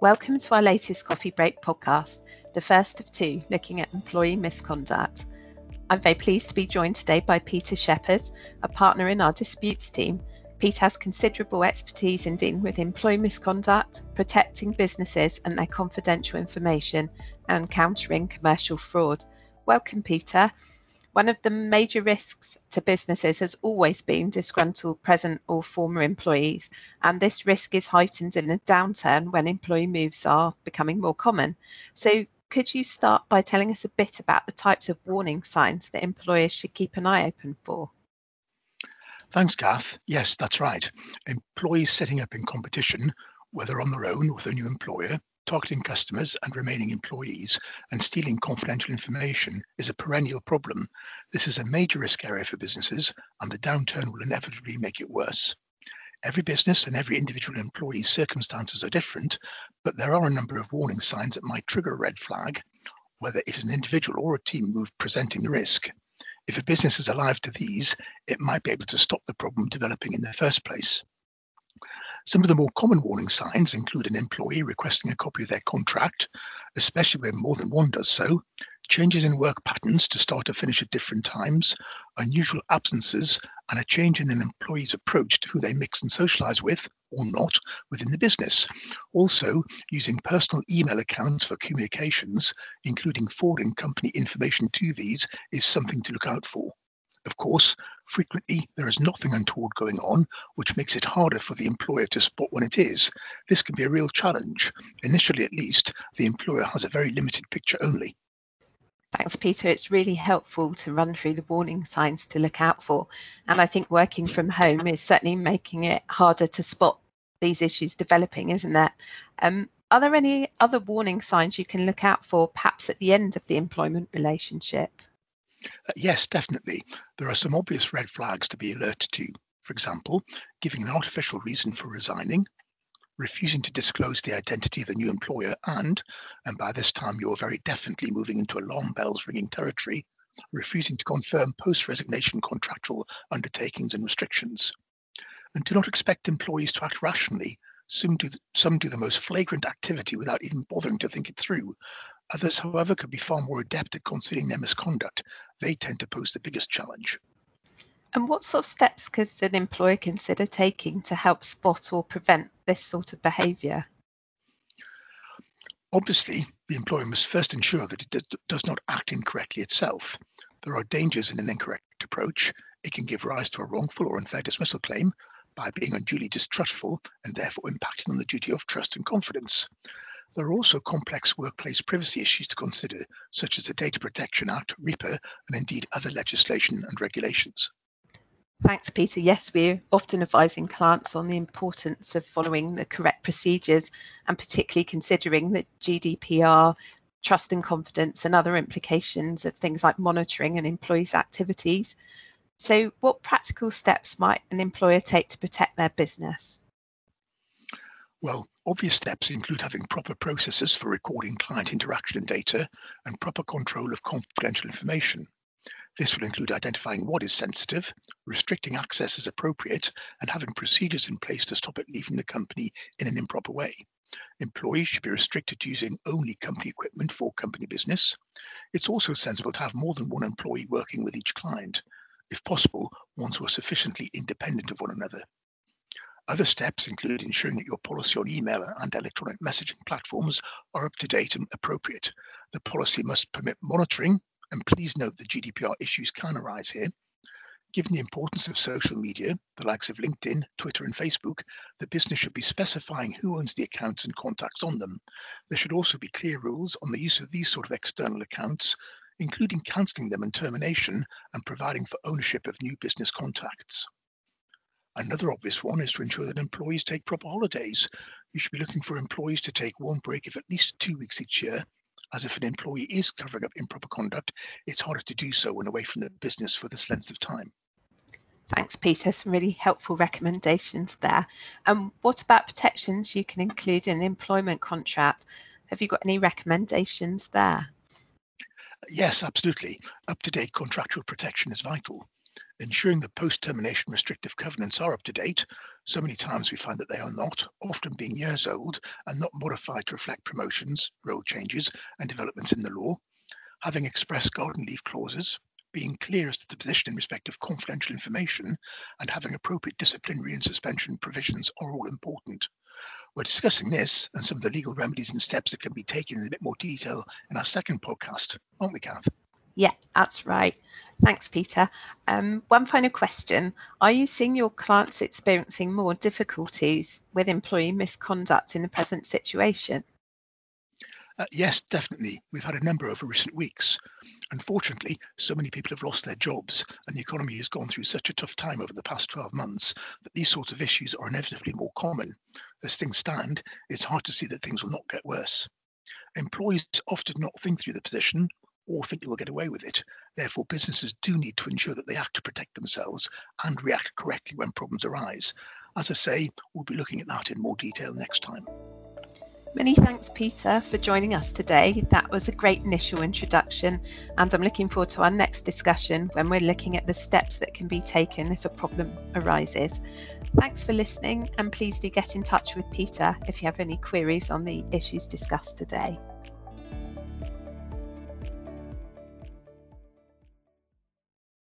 Welcome to our latest Coffee Break podcast, the first of two looking at employee misconduct. I'm very pleased to be joined today by Peter Shepherd, a partner in our disputes team. Pete has considerable expertise in dealing with employee misconduct, protecting businesses and their confidential information, and countering commercial fraud. Welcome, Peter. One of the major risks to businesses has always been disgruntled present or former employees, and this risk is heightened in a downturn when employee moves are becoming more common. So, could you start by telling us a bit about the types of warning signs that employers should keep an eye open for? Thanks, Kath. Yes, that's right. Employees setting up in competition, whether on their own with a new employer, targeting customers and remaining employees, and stealing confidential information is a perennial problem. This is a major risk area for businesses, and the downturn will inevitably make it worse. Every business and every individual employee's circumstances are different, but there are a number of warning signs that might trigger a red flag, whether it is an individual or a team move presenting the risk. If a business is alive to these, it might be able to stop the problem developing in the first place. Some of the more common warning signs include an employee requesting a copy of their contract, especially when more than one does so, changes in work patterns to start or finish at different times, unusual absences, and a change in an employee's approach to who they mix and socialize with or not within the business. Also, using personal email accounts for communications, including forwarding company information to these, is something to look out for. Of course, frequently there is nothing untoward going on, which makes it harder for the employer to spot when it is. This can be a real challenge. Initially, at least, the employer has a very limited picture only. Thanks, Peter. It's really helpful to run through the warning signs to look out for. And I think working from home is certainly making it harder to spot these issues developing, isn't there? Um, are there any other warning signs you can look out for, perhaps at the end of the employment relationship? Uh, yes, definitely. There are some obvious red flags to be alerted to. For example, giving an artificial reason for resigning, refusing to disclose the identity of the new employer, and, and by this time you're very definitely moving into alarm bells ringing territory, refusing to confirm post resignation contractual undertakings and restrictions. And do not expect employees to act rationally. Some do, some do the most flagrant activity without even bothering to think it through, Others, however, could be far more adept at concealing their misconduct. They tend to pose the biggest challenge. And what sort of steps could an employer consider taking to help spot or prevent this sort of behaviour? Obviously, the employer must first ensure that it does not act incorrectly itself. There are dangers in an incorrect approach. It can give rise to a wrongful or unfair dismissal claim by being unduly distrustful and therefore impacting on the duty of trust and confidence. There are also complex workplace privacy issues to consider, such as the Data Protection Act, RIPA, and indeed other legislation and regulations. Thanks, Peter. Yes, we're often advising clients on the importance of following the correct procedures and particularly considering that GDPR, trust and confidence, and other implications of things like monitoring and employees' activities. So, what practical steps might an employer take to protect their business? Well, obvious steps include having proper processes for recording client interaction and data and proper control of confidential information. This will include identifying what is sensitive, restricting access as appropriate, and having procedures in place to stop it leaving the company in an improper way. Employees should be restricted to using only company equipment for company business. It's also sensible to have more than one employee working with each client. If possible, ones who are sufficiently independent of one another. Other steps include ensuring that your policy on email and electronic messaging platforms are up to date and appropriate. The policy must permit monitoring, and please note that GDPR issues can arise here. Given the importance of social media, the likes of LinkedIn, Twitter, and Facebook, the business should be specifying who owns the accounts and contacts on them. There should also be clear rules on the use of these sort of external accounts, including cancelling them and termination and providing for ownership of new business contacts. Another obvious one is to ensure that employees take proper holidays. You should be looking for employees to take one break of at least two weeks each year, as if an employee is covering up improper conduct, it's harder to do so when away from the business for this length of time. Thanks, Peter. Some really helpful recommendations there. And um, what about protections you can include in the employment contract? Have you got any recommendations there? Yes, absolutely. Up to date contractual protection is vital. Ensuring the post-termination restrictive covenants are up to date. So many times we find that they are not, often being years old and not modified to reflect promotions, role changes, and developments in the law. Having express garden leave clauses, being clear as to the position in respect of confidential information, and having appropriate disciplinary and suspension provisions are all important. We're discussing this and some of the legal remedies and steps that can be taken in a bit more detail in our second podcast, aren't we, Kath? Yeah, that's right. Thanks, Peter. Um, one final question. Are you seeing your clients experiencing more difficulties with employee misconduct in the present situation? Uh, yes, definitely. We've had a number over recent weeks. Unfortunately, so many people have lost their jobs, and the economy has gone through such a tough time over the past 12 months that these sorts of issues are inevitably more common. As things stand, it's hard to see that things will not get worse. Employees often not think through the position or think they will get away with it. Therefore, businesses do need to ensure that they act to protect themselves and react correctly when problems arise. As I say, we'll be looking at that in more detail next time. Many thanks, Peter, for joining us today. That was a great initial introduction, and I'm looking forward to our next discussion when we're looking at the steps that can be taken if a problem arises. Thanks for listening, and please do get in touch with Peter if you have any queries on the issues discussed today.